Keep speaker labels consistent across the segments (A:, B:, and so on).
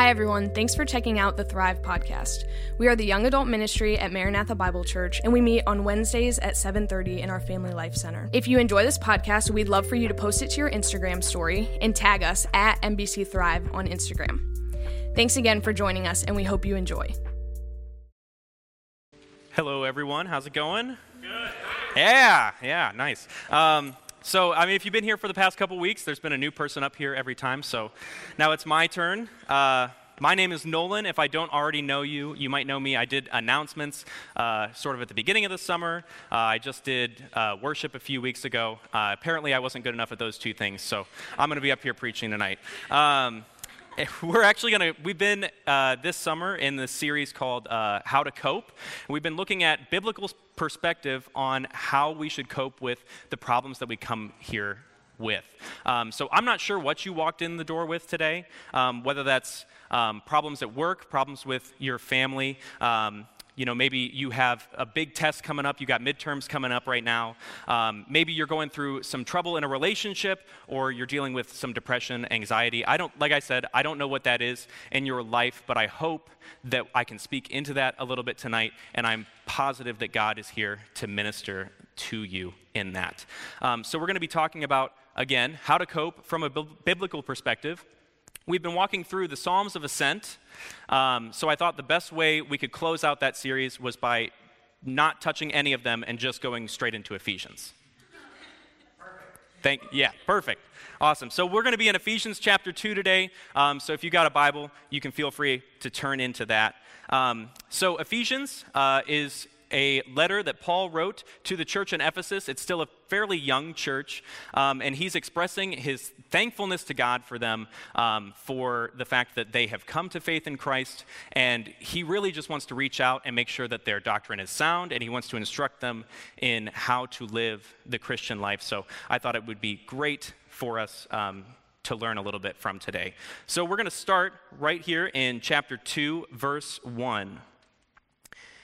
A: Hi, everyone. Thanks for checking out the Thrive podcast. We are the young adult ministry at Maranatha Bible Church, and we meet on Wednesdays at 7.30 in our Family Life Center. If you enjoy this podcast, we'd love for you to post it to your Instagram story and tag us at MBC Thrive on Instagram. Thanks again for joining us, and we hope you enjoy.
B: Hello, everyone. How's it going? Good. Yeah, yeah, nice. Um, so, I mean, if you've been here for the past couple weeks, there's been a new person up here every time. So now it's my turn. Uh, my name is Nolan. If I don't already know you, you might know me. I did announcements uh, sort of at the beginning of the summer. Uh, I just did uh, worship a few weeks ago. Uh, apparently, I wasn't good enough at those two things, so I'm going to be up here preaching tonight. Um, we're actually going to, we've been uh, this summer in the series called uh, How to Cope. We've been looking at biblical perspective on how we should cope with the problems that we come here with. Um, so I'm not sure what you walked in the door with today, um, whether that's um, problems at work, problems with your family, um, you know, maybe you have a big test coming up, you got midterms coming up right now. Um, maybe you're going through some trouble in a relationship, or you're dealing with some depression, anxiety. I don't, like I said, I don't know what that is in your life, but I hope that I can speak into that a little bit tonight, and I'm positive that God is here to minister to you in that. Um, so we're going to be talking about again how to cope from a biblical perspective. We've been walking through the Psalms of Ascent, um, so I thought the best way we could close out that series was by not touching any of them and just going straight into Ephesians. Thank, yeah, perfect. Awesome. So we're going to be in Ephesians chapter 2 today. Um, so if you got a Bible, you can feel free to turn into that. Um, so Ephesians uh, is a letter that Paul wrote to the church in Ephesus. It's still a fairly young church, um, and he's expressing his thankfulness to God for them um, for the fact that they have come to faith in Christ. And he really just wants to reach out and make sure that their doctrine is sound, and he wants to instruct them in how to live the Christian life. So I thought it would be great for us. Um, to learn a little bit from today. So, we're going to start right here in chapter 2, verse 1.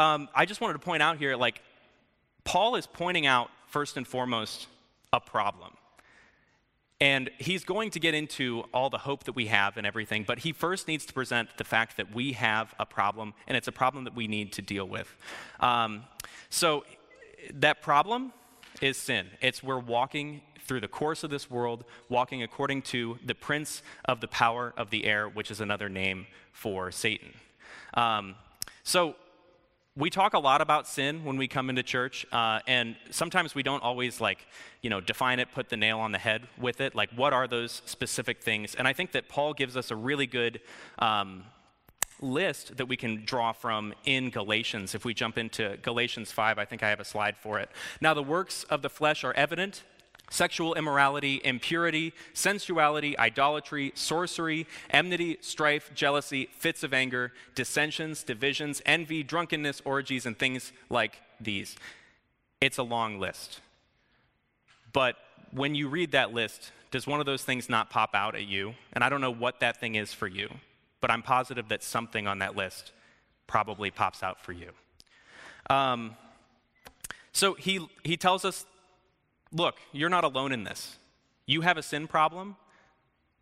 B: um, I just wanted to point out here like, Paul is pointing out, first and foremost, a problem. And he's going to get into all the hope that we have and everything, but he first needs to present the fact that we have a problem, and it's a problem that we need to deal with. Um, so, that problem is sin. It's we're walking through the course of this world, walking according to the prince of the power of the air, which is another name for Satan. Um, so, we talk a lot about sin when we come into church, uh, and sometimes we don't always like, you know, define it, put the nail on the head with it. Like, what are those specific things? And I think that Paul gives us a really good um, list that we can draw from in Galatians. If we jump into Galatians 5, I think I have a slide for it. Now, the works of the flesh are evident sexual immorality, impurity, sensuality, idolatry, sorcery, enmity, strife, jealousy, fits of anger, dissensions, divisions, envy, drunkenness, orgies, and things like these. It's a long list. But when you read that list, does one of those things not pop out at you? And I don't know what that thing is for you, but I'm positive that something on that list probably pops out for you. Um, so he, he tells us look, you're not alone in this. You have a sin problem,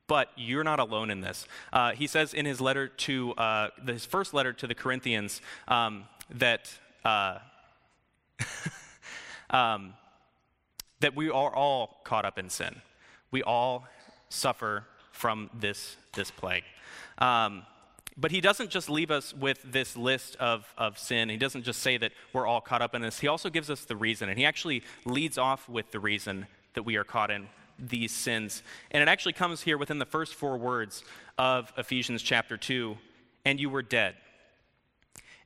B: but you're not alone in this. Uh, he says in his letter to uh, his first letter to the Corinthians um, that uh, um, that we are all caught up in sin. We all suffer from this this plague. Um, but he doesn't just leave us with this list of, of sin. He doesn't just say that we're all caught up in this. He also gives us the reason. And he actually leads off with the reason that we are caught in these sins. And it actually comes here within the first four words of Ephesians chapter 2 and you were dead.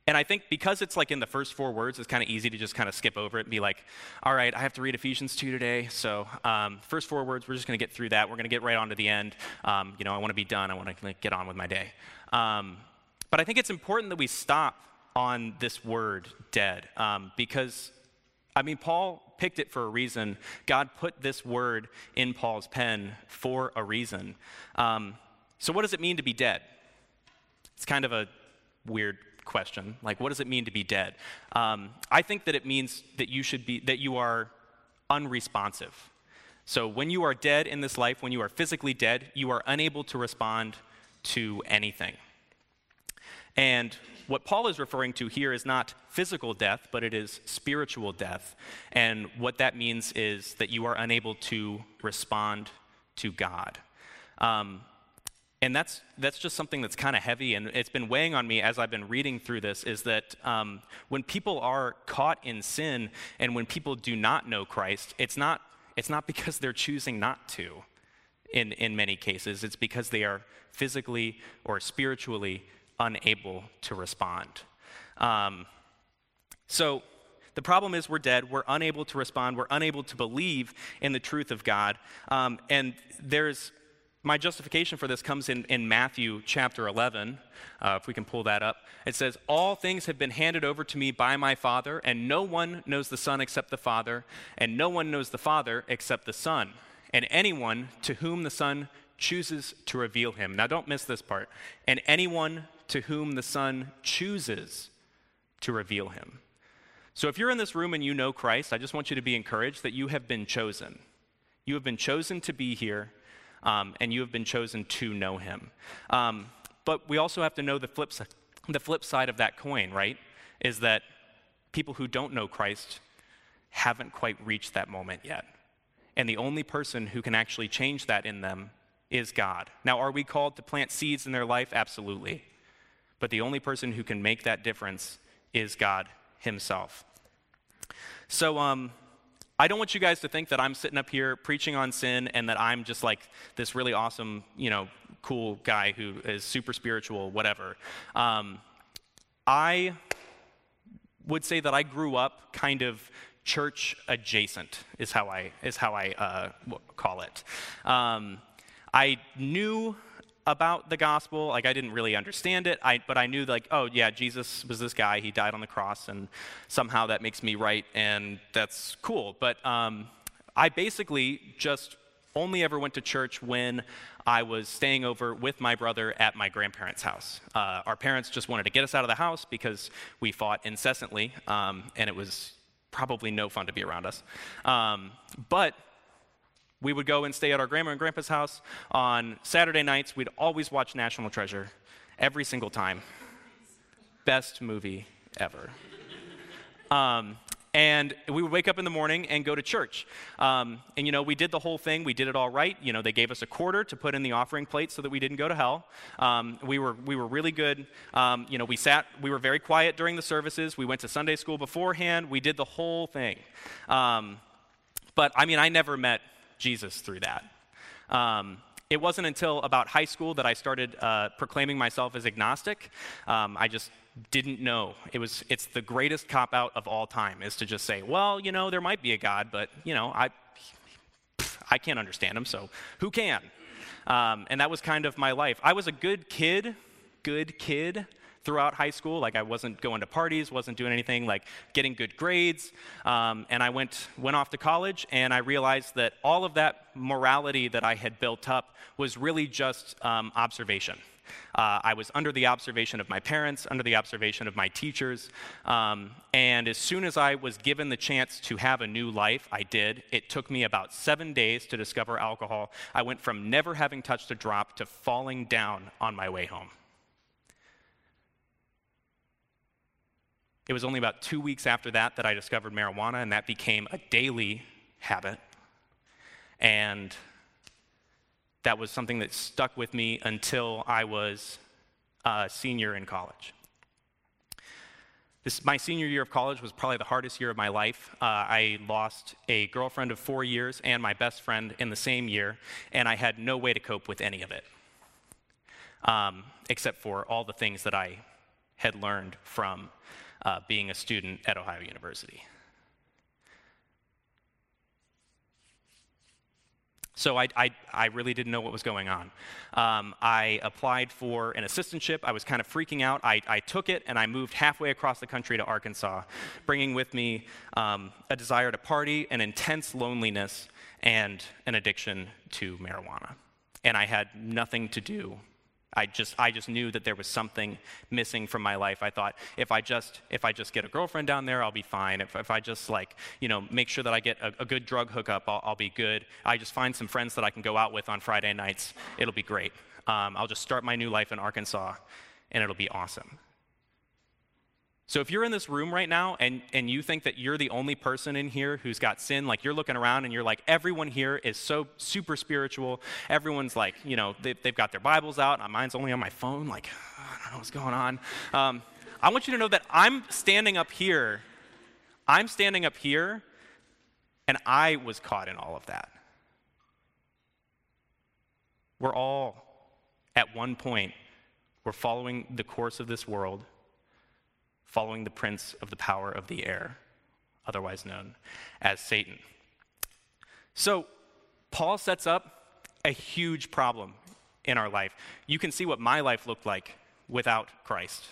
B: And I think because it's like in the first four words, it's kind of easy to just kind of skip over it and be like, all right, I have to read Ephesians 2 today. So, um, first four words, we're just going to get through that. We're going to get right on to the end. Um, you know, I want to be done. I want to get on with my day. Um, but I think it's important that we stop on this word dead um, because, I mean, Paul picked it for a reason. God put this word in Paul's pen for a reason. Um, so, what does it mean to be dead? It's kind of a weird question. Like, what does it mean to be dead? Um, I think that it means that you should be, that you are unresponsive. So, when you are dead in this life, when you are physically dead, you are unable to respond to anything. And what Paul is referring to here is not physical death, but it is spiritual death. And what that means is that you are unable to respond to God. Um, and that's, that's just something that's kind of heavy, and it's been weighing on me as I've been reading through this is that um, when people are caught in sin and when people do not know Christ, it's not, it's not because they're choosing not to in, in many cases, it's because they are physically or spiritually unable to respond. Um, so the problem is we're dead, we're unable to respond, we're unable to believe in the truth of God. Um, and there's my justification for this comes in, in Matthew chapter 11. Uh, if we can pull that up, it says, All things have been handed over to me by my Father, and no one knows the Son except the Father, and no one knows the Father except the Son, and anyone to whom the Son chooses to reveal him. Now, don't miss this part. And anyone to whom the Son chooses to reveal him. So if you're in this room and you know Christ, I just want you to be encouraged that you have been chosen. You have been chosen to be here, um, and you have been chosen to know him. Um, but we also have to know the flip, the flip side of that coin, right? Is that people who don't know Christ haven't quite reached that moment yet. And the only person who can actually change that in them is God. Now, are we called to plant seeds in their life? Absolutely. But the only person who can make that difference is God Himself. So, um, I don't want you guys to think that I'm sitting up here preaching on sin and that I'm just like this really awesome, you know, cool guy who is super spiritual, whatever. Um, I would say that I grew up kind of church adjacent, is how I is how I uh, call it. Um, I knew about the gospel. Like I didn't really understand it, I, but I knew like, oh yeah, Jesus was this guy. He died on the cross, and somehow that makes me right, and that's cool. But um, I basically just only ever went to church when I was staying over with my brother at my grandparents' house. Uh, our parents just wanted to get us out of the house because we fought incessantly, um, and it was probably no fun to be around us. Um, but we would go and stay at our grandma and grandpa's house on Saturday nights. We'd always watch National Treasure every single time. Best movie ever. Um, and we would wake up in the morning and go to church. Um, and, you know, we did the whole thing. We did it all right. You know, they gave us a quarter to put in the offering plate so that we didn't go to hell. Um, we, were, we were really good. Um, you know, we sat, we were very quiet during the services. We went to Sunday school beforehand. We did the whole thing. Um, but, I mean, I never met Jesus through that. Um, it wasn't until about high school that I started uh, proclaiming myself as agnostic. Um, I just didn't know. It was, it's the greatest cop out of all time is to just say, well, you know, there might be a God, but, you know, I, I can't understand him, so who can? Um, and that was kind of my life. I was a good kid, good kid throughout high school. Like I wasn't going to parties, wasn't doing anything, like getting good grades. Um, and I went, went off to college and I realized that all of that morality that I had built up was really just um, observation. Uh, I was under the observation of my parents, under the observation of my teachers. Um, and as soon as I was given the chance to have a new life, I did. It took me about seven days to discover alcohol. I went from never having touched a drop to falling down on my way home. It was only about two weeks after that that I discovered marijuana, and that became a daily habit. And that was something that stuck with me until I was a senior in college. This, my senior year of college was probably the hardest year of my life. Uh, I lost a girlfriend of four years and my best friend in the same year, and I had no way to cope with any of it, um, except for all the things that I had learned from uh, being a student at Ohio University. So I, I, I, really didn't know what was going on. Um, I applied for an assistantship. I was kind of freaking out. I, I, took it and I moved halfway across the country to Arkansas, bringing with me um, a desire to party, an intense loneliness, and an addiction to marijuana. And I had nothing to do I just, I just knew that there was something missing from my life. I thought if I just, if I just get a girlfriend down there, I'll be fine. If, if I just like, you know, make sure that I get a, a good drug hookup, I'll, I'll, be good. I just find some friends that I can go out with on Friday nights. It'll be great. Um, I'll just start my new life in Arkansas, and it'll be awesome. So if you're in this room right now and, and you think that you're the only person in here who's got sin, like you're looking around and you're like, everyone here is so super spiritual. Everyone's like, you know, they, have got their Bibles out. Mine's only on my phone. Like, I don't know what's going on. Um, I want you to know that I'm standing up here. I'm standing up here, and I was caught in all of that. We're all, at one point, we're following the course of this world following the prince of the power of the air, otherwise known as Satan. So, Paul sets up a huge problem in our life. You can see what my life looked like without Christ.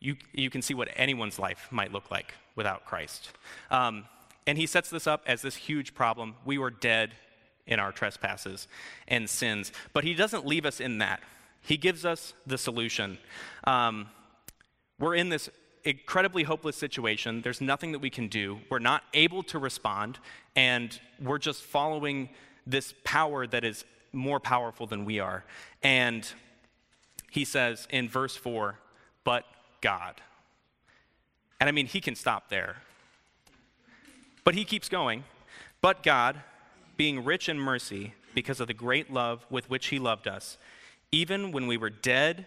B: You, you can see what anyone's life might look like without Christ. Um, and he sets this up as this huge problem. We were dead in our trespasses and sins. But he doesn't leave us in that, he gives us the solution. Um, we're in this incredibly hopeless situation. There's nothing that we can do. We're not able to respond, and we're just following this power that is more powerful than we are. And he says in verse 4, but God. And I mean, he can stop there. But he keeps going. But God, being rich in mercy, because of the great love with which he loved us, even when we were dead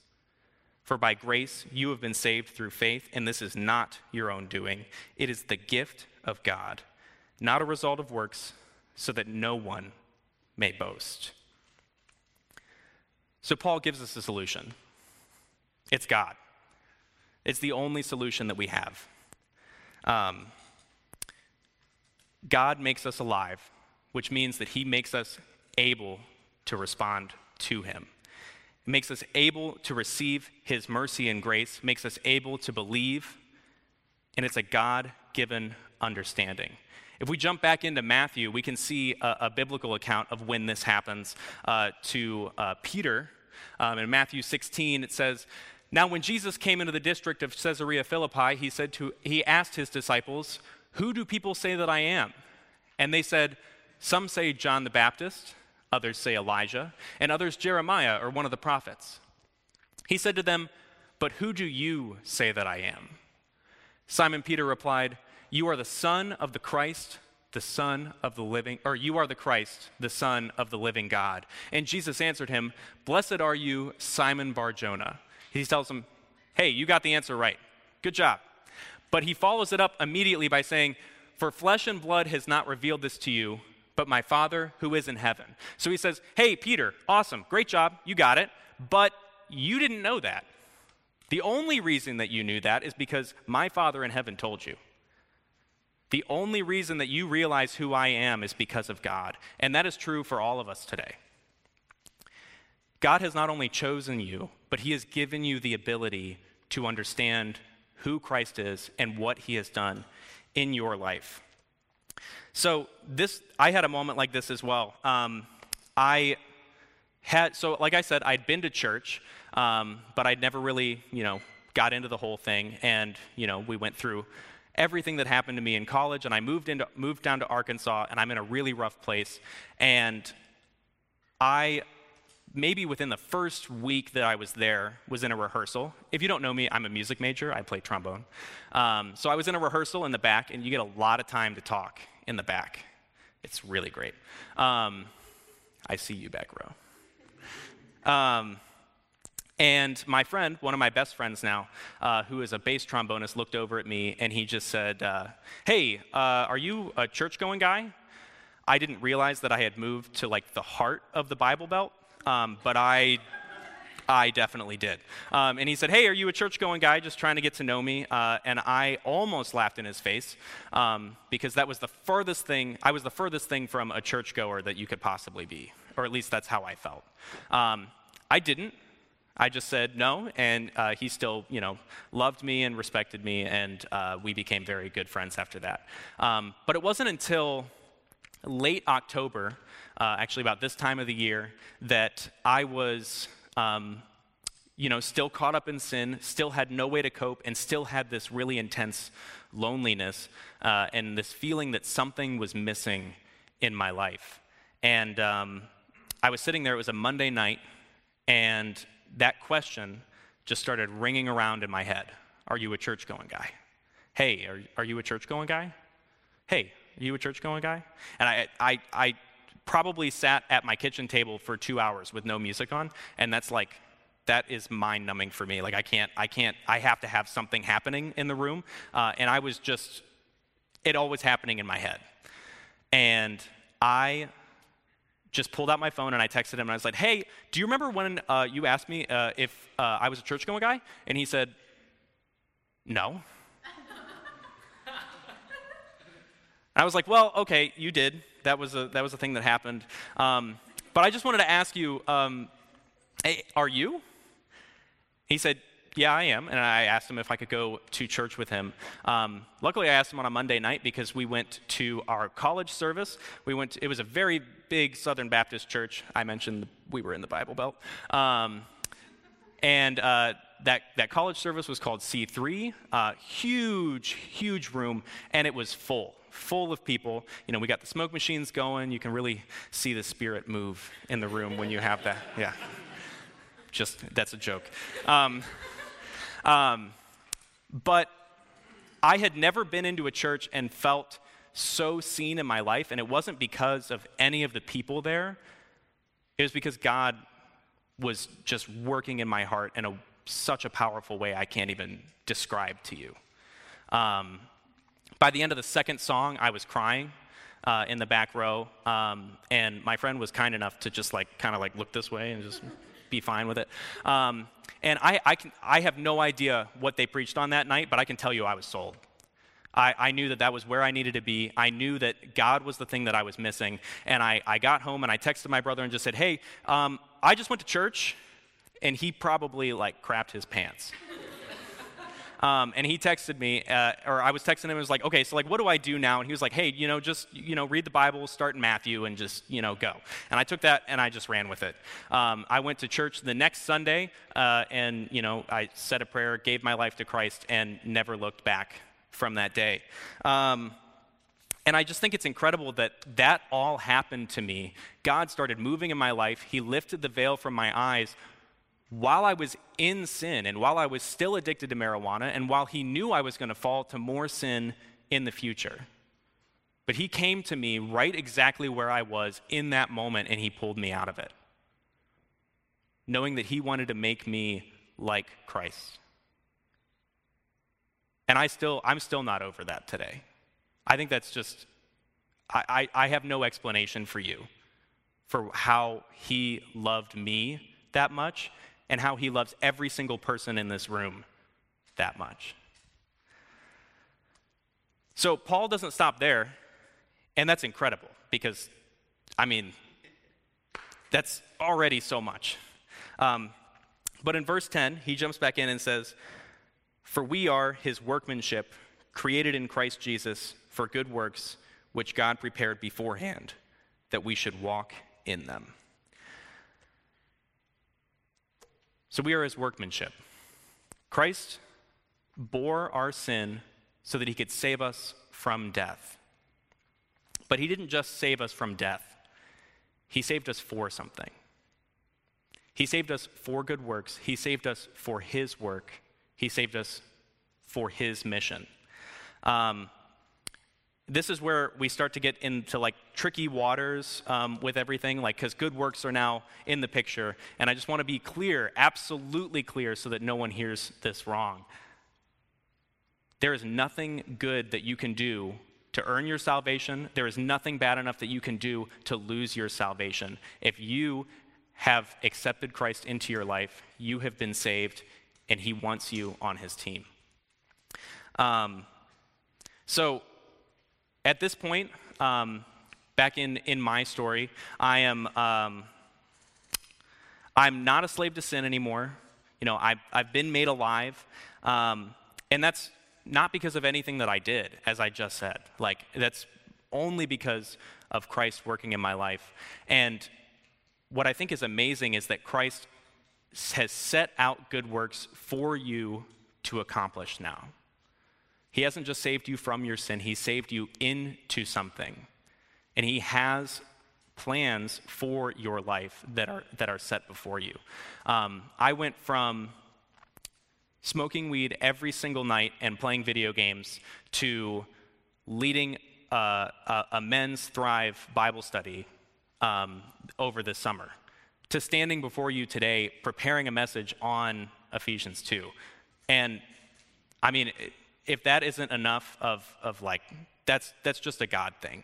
B: For by grace you have been saved through faith, and this is not your own doing. It is the gift of God, not a result of works, so that no one may boast. So Paul gives us a solution it's God. It's the only solution that we have. Um, God makes us alive, which means that he makes us able to respond to him. It makes us able to receive his mercy and grace, makes us able to believe, and it's a God given understanding. If we jump back into Matthew, we can see a, a biblical account of when this happens uh, to uh, Peter. Um, in Matthew 16, it says, Now when Jesus came into the district of Caesarea Philippi, he, said to, he asked his disciples, Who do people say that I am? And they said, Some say John the Baptist Others say Elijah, and others Jeremiah or one of the prophets. He said to them, But who do you say that I am? Simon Peter replied, You are the Son of the Christ, the Son of the living, or you are the Christ, the Son of the living God. And Jesus answered him, Blessed are you, Simon Barjona. He tells him, Hey, you got the answer right. Good job. But he follows it up immediately by saying, For flesh and blood has not revealed this to you, but my Father who is in heaven. So he says, Hey, Peter, awesome, great job, you got it, but you didn't know that. The only reason that you knew that is because my Father in heaven told you. The only reason that you realize who I am is because of God. And that is true for all of us today. God has not only chosen you, but He has given you the ability to understand who Christ is and what He has done in your life. So this, I had a moment like this as well. Um, I had, so like I said, I'd been to church, um, but I'd never really, you know, got into the whole thing. And you know, we went through everything that happened to me in college, and I moved into, moved down to Arkansas, and I'm in a really rough place. And I maybe within the first week that I was there, was in a rehearsal. If you don't know me, I'm a music major. I play trombone. Um, so I was in a rehearsal in the back, and you get a lot of time to talk in the back. It's really great. Um, I see you back row. Um, And my friend, one of my best friends now, uh, who is a bass trombonist, looked over at me and he just said, uh, Hey, uh, are you a church going guy? I didn't realize that I had moved to like the heart of the Bible Belt, um, but I I definitely did. Um, and he said, Hey, are you a church going guy just trying to get to know me? Uh, and I almost laughed in his face um, because that was the furthest thing, I was the furthest thing from a church goer that you could possibly be, or at least that's how I felt. Um, I didn't. I just said no, and uh, he still, you know, loved me and respected me, and uh, we became very good friends after that. Um, but it wasn't until late October, uh, actually about this time of the year, that I was um, you know, still caught up in sin, still had no way to cope, and still had this really intense loneliness uh, and this feeling that something was missing in my life. And um, I was sitting there, it was a Monday night, and that question just started ringing around in my head Are you a church going guy? Hey, are, are you a church going guy? Hey, are you a church going guy? And I, I, I probably sat at my kitchen table for two hours with no music on, and that's like, that is mind numbing for me. Like, I can't, I can't, I have to have something happening in the room. Uh, and I was just, it always happening in my head. And I just pulled out my phone and I texted him and I was like, hey, do you remember when uh, you asked me uh, if uh, I was a church going guy? And he said, no. I was like, well, okay, you did. That was a, that was a thing that happened. Um, but I just wanted to ask you, um, hey, are you? He said, yeah, I am. And I asked him if I could go to church with him. Um, luckily, I asked him on a Monday night because we went to our college service. We went. To, it was a very big Southern Baptist church. I mentioned we were in the Bible Belt. Um, and uh, that, that college service was called C3. Uh, huge, huge room, and it was full full of people. You know, we got the smoke machines going. You can really see the spirit move in the room when you have that. Yeah. Just, that's a joke. Um, um, but I had never been into a church and felt so seen in my life, and it wasn't because of any of the people there. It was because God was just working in my heart in a, such a powerful way I can't even describe to you. Um, by the end of the second song, I was crying uh, in the back row, um, and my friend was kind enough to just like kind of like look this way and just be fine with it. Um, and I, I, can, I have no idea what they preached on that night, but I can tell you I was sold. I, I, knew that that was where I needed to be. I knew that God was the thing that I was missing. And I, I got home and I texted my brother and just said, hey, um, I just went to church. And he probably like crapped his pants. Um, and he texted me, uh, or I was texting him, and was like, okay, so like, what do I do now? And he was like, hey, you know, just, you know, read the Bible, start in Matthew, and just, you know, go. And I took that and I just ran with it. Um, I went to church the next Sunday, uh, and, you know, I said a prayer, gave my life to Christ, and never looked back from that day. Um, and I just think it's incredible that that all happened to me. God started moving in my life. He lifted the veil from my eyes while I was in sin and while I was still addicted to marijuana and while he knew I was going to fall to more sin in the future. But he came to me right exactly where I was in that moment and he pulled me out of it. Knowing that he wanted to make me like Christ. And I still, I'm still not over that today. I think that's just, I, I, I have no explanation for you for how he loved me that much and how he loves every single person in this room that much. So Paul doesn't stop there, and that's incredible because, I mean, that's already so much. Um, but in verse 10, he jumps back in and says, For we are his workmanship, created in Christ Jesus for good works, which God prepared beforehand that we should walk in them. So we are his workmanship. Christ bore our sin so that he could save us from death. But he didn't just save us from death, he saved us for something. He saved us for good works, he saved us for his work, he saved us for his mission. Um, this is where we start to get into like tricky waters um, with everything, like because good works are now in the picture. And I just want to be clear, absolutely clear, so that no one hears this wrong. There is nothing good that you can do to earn your salvation. There is nothing bad enough that you can do to lose your salvation. If you have accepted Christ into your life, you have been saved, and He wants you on His team. Um, so, at this point, um, back in, in my story, I am um, I'm not a slave to sin anymore. You know, I've, I've been made alive, um, and that's not because of anything that I did, as I just said. Like that's only because of Christ working in my life, and what I think is amazing is that Christ has set out good works for you to accomplish now. He hasn't just saved you from your sin, He saved you into something. And He has plans for your life that are, that are set before you. Um, I went from smoking weed every single night and playing video games to leading a, a men's Thrive Bible study um, over this summer to standing before you today preparing a message on Ephesians 2. And I mean, if that isn't enough of, of like, that's, that's just a God thing.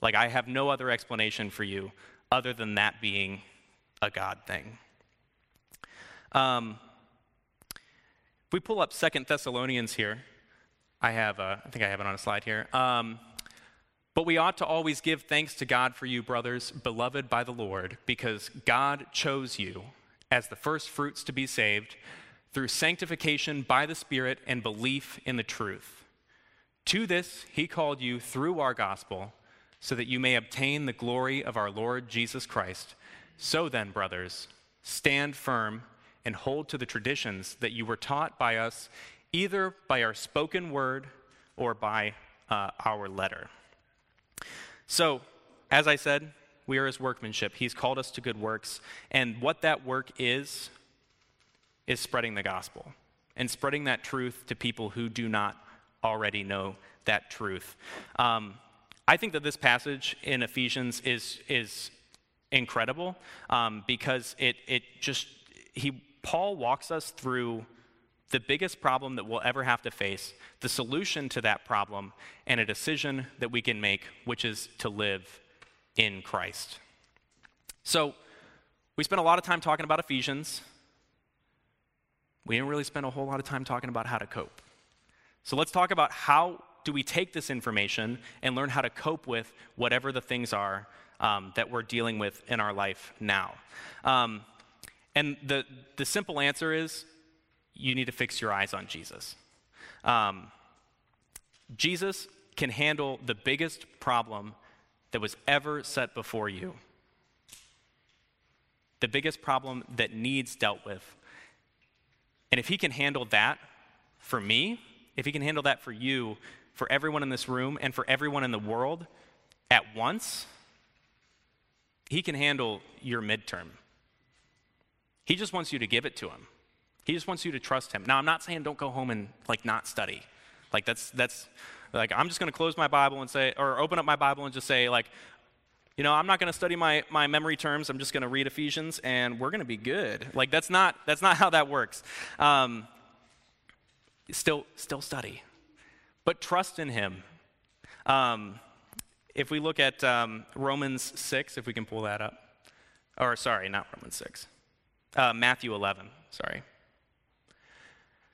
B: Like, I have no other explanation for you other than that being a God thing. Um, if we pull up Second Thessalonians here, I have, a, I think I have it on a slide here. Um, but we ought to always give thanks to God for you, brothers, beloved by the Lord, because God chose you as the first fruits to be saved through sanctification by the Spirit and belief in the truth. To this, he called you through our gospel, so that you may obtain the glory of our Lord Jesus Christ. So then, brothers, stand firm and hold to the traditions that you were taught by us, either by our spoken word or by uh, our letter. So, as I said, we are his workmanship. He's called us to good works. And what that work is, is spreading the gospel and spreading that truth to people who do not already know that truth. Um, I think that this passage in Ephesians is, is incredible um, because it, it just, he, Paul walks us through the biggest problem that we'll ever have to face, the solution to that problem, and a decision that we can make, which is to live in Christ. So, we spent a lot of time talking about Ephesians. We didn't really spend a whole lot of time talking about how to cope. So, let's talk about how do we take this information and learn how to cope with whatever the things are um, that we're dealing with in our life now. Um, and the, the simple answer is you need to fix your eyes on Jesus. Um, Jesus can handle the biggest problem that was ever set before you, the biggest problem that needs dealt with. And if he can handle that for me, if he can handle that for you, for everyone in this room, and for everyone in the world at once, he can handle your midterm. He just wants you to give it to him. He just wants you to trust him. Now, I'm not saying don't go home and like not study. Like that's that's like I'm just going to close my Bible and say or open up my Bible and just say like you know, I'm not going to study my, my memory terms. I'm just going to read Ephesians and we're going to be good. Like that's not that's not how that works. Um, still still study. But trust in him. Um, if we look at um, Romans 6, if we can pull that up. Or, sorry, not Romans 6. Uh, Matthew 11, sorry.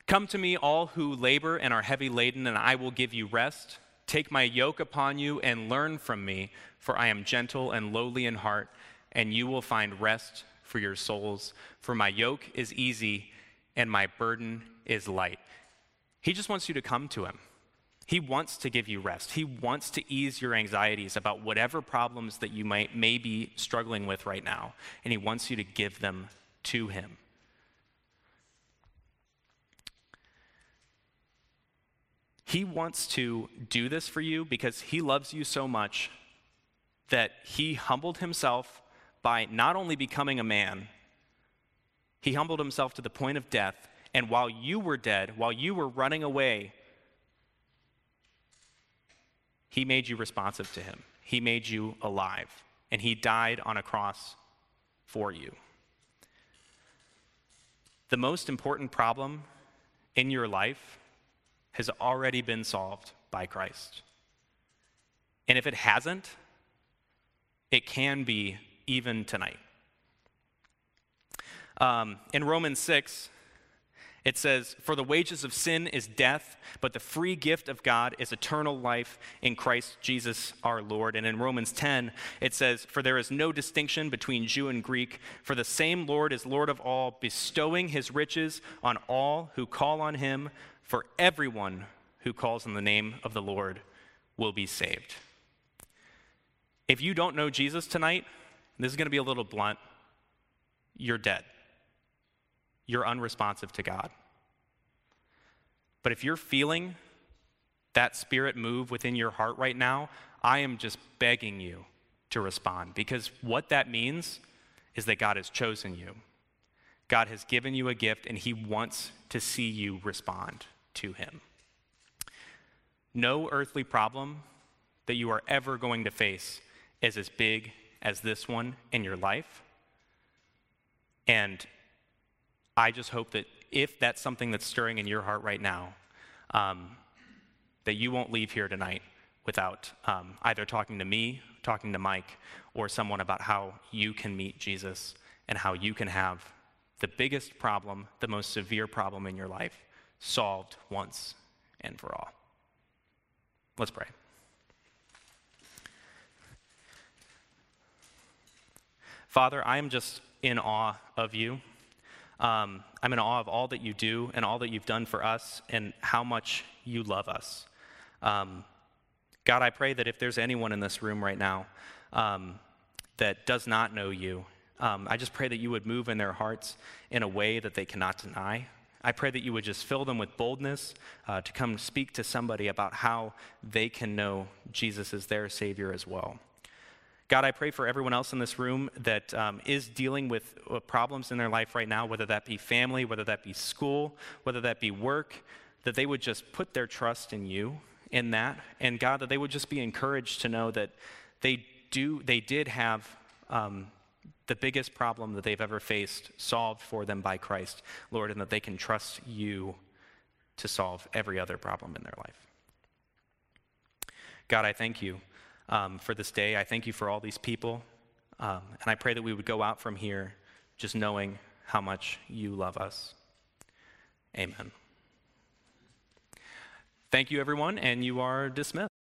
B: Come to me, all who labor and are heavy laden, and I will give you rest. Take my yoke upon you and learn from me, for I am gentle and lowly in heart, and you will find rest for your souls. For my yoke is easy and my burden is light. He just wants you to come to him. He wants to give you rest. He wants to ease your anxieties about whatever problems that you might, may be struggling with right now, and He wants you to give them to Him. He wants to do this for you because he loves you so much that he humbled himself by not only becoming a man, he humbled himself to the point of death. And while you were dead, while you were running away, He made you responsive to Him, He made you alive, and He died on a cross for you. The most important problem in your life has already been solved by Christ. And if it hasn't, it can be even tonight. Um, in Romans 6, it says, For the wages of sin is death, but the free gift of God is eternal life in Christ Jesus our Lord. And in Romans 10, it says, For there is no distinction between Jew and Greek, for the same Lord is Lord of all, bestowing his riches on all who call on him, for everyone who calls on the name of the Lord will be saved. If you don't know Jesus tonight, this is going to be a little blunt, you're dead you're unresponsive to God. But if you're feeling that spirit move within your heart right now, I am just begging you to respond because what that means is that God has chosen you. God has given you a gift and He wants to see you respond to Him. No earthly problem that you are ever going to face is as big as this one in your life. And I just hope that if that's something that's stirring in your heart right now, um, that you won't leave here tonight without um, either talking to me, talking to Mike, or someone about how you can meet Jesus and how you can have the biggest problem, the most severe problem in your life solved once and for all. Let's pray. Father, I am just in awe of you. Um, I'm in awe of all that you do and all that you've done for us and how much you love us. Um, God, I pray that if there's anyone in this room right now um, that does not know you, um, I just pray that you would move in their hearts in a way that they cannot deny. I pray that you would just fill them with boldness uh, to come speak to somebody about how they can know Jesus is their Savior as well. God, I pray for everyone else in this room that um, is dealing with uh, problems in their life right now, whether that be family, whether that be school, whether that be work, that they would just put their trust in you in that. And God, that they would just be encouraged to know that they do, they did have um, the biggest problem that they've ever faced solved for them by Christ, Lord, and that they can trust you to solve every other problem in their life. God, I thank you um, for this day. I thank you for all these people. Um, and I pray that we would go out from here just knowing how much you love us. Amen. Thank you, everyone, and you are dismissed.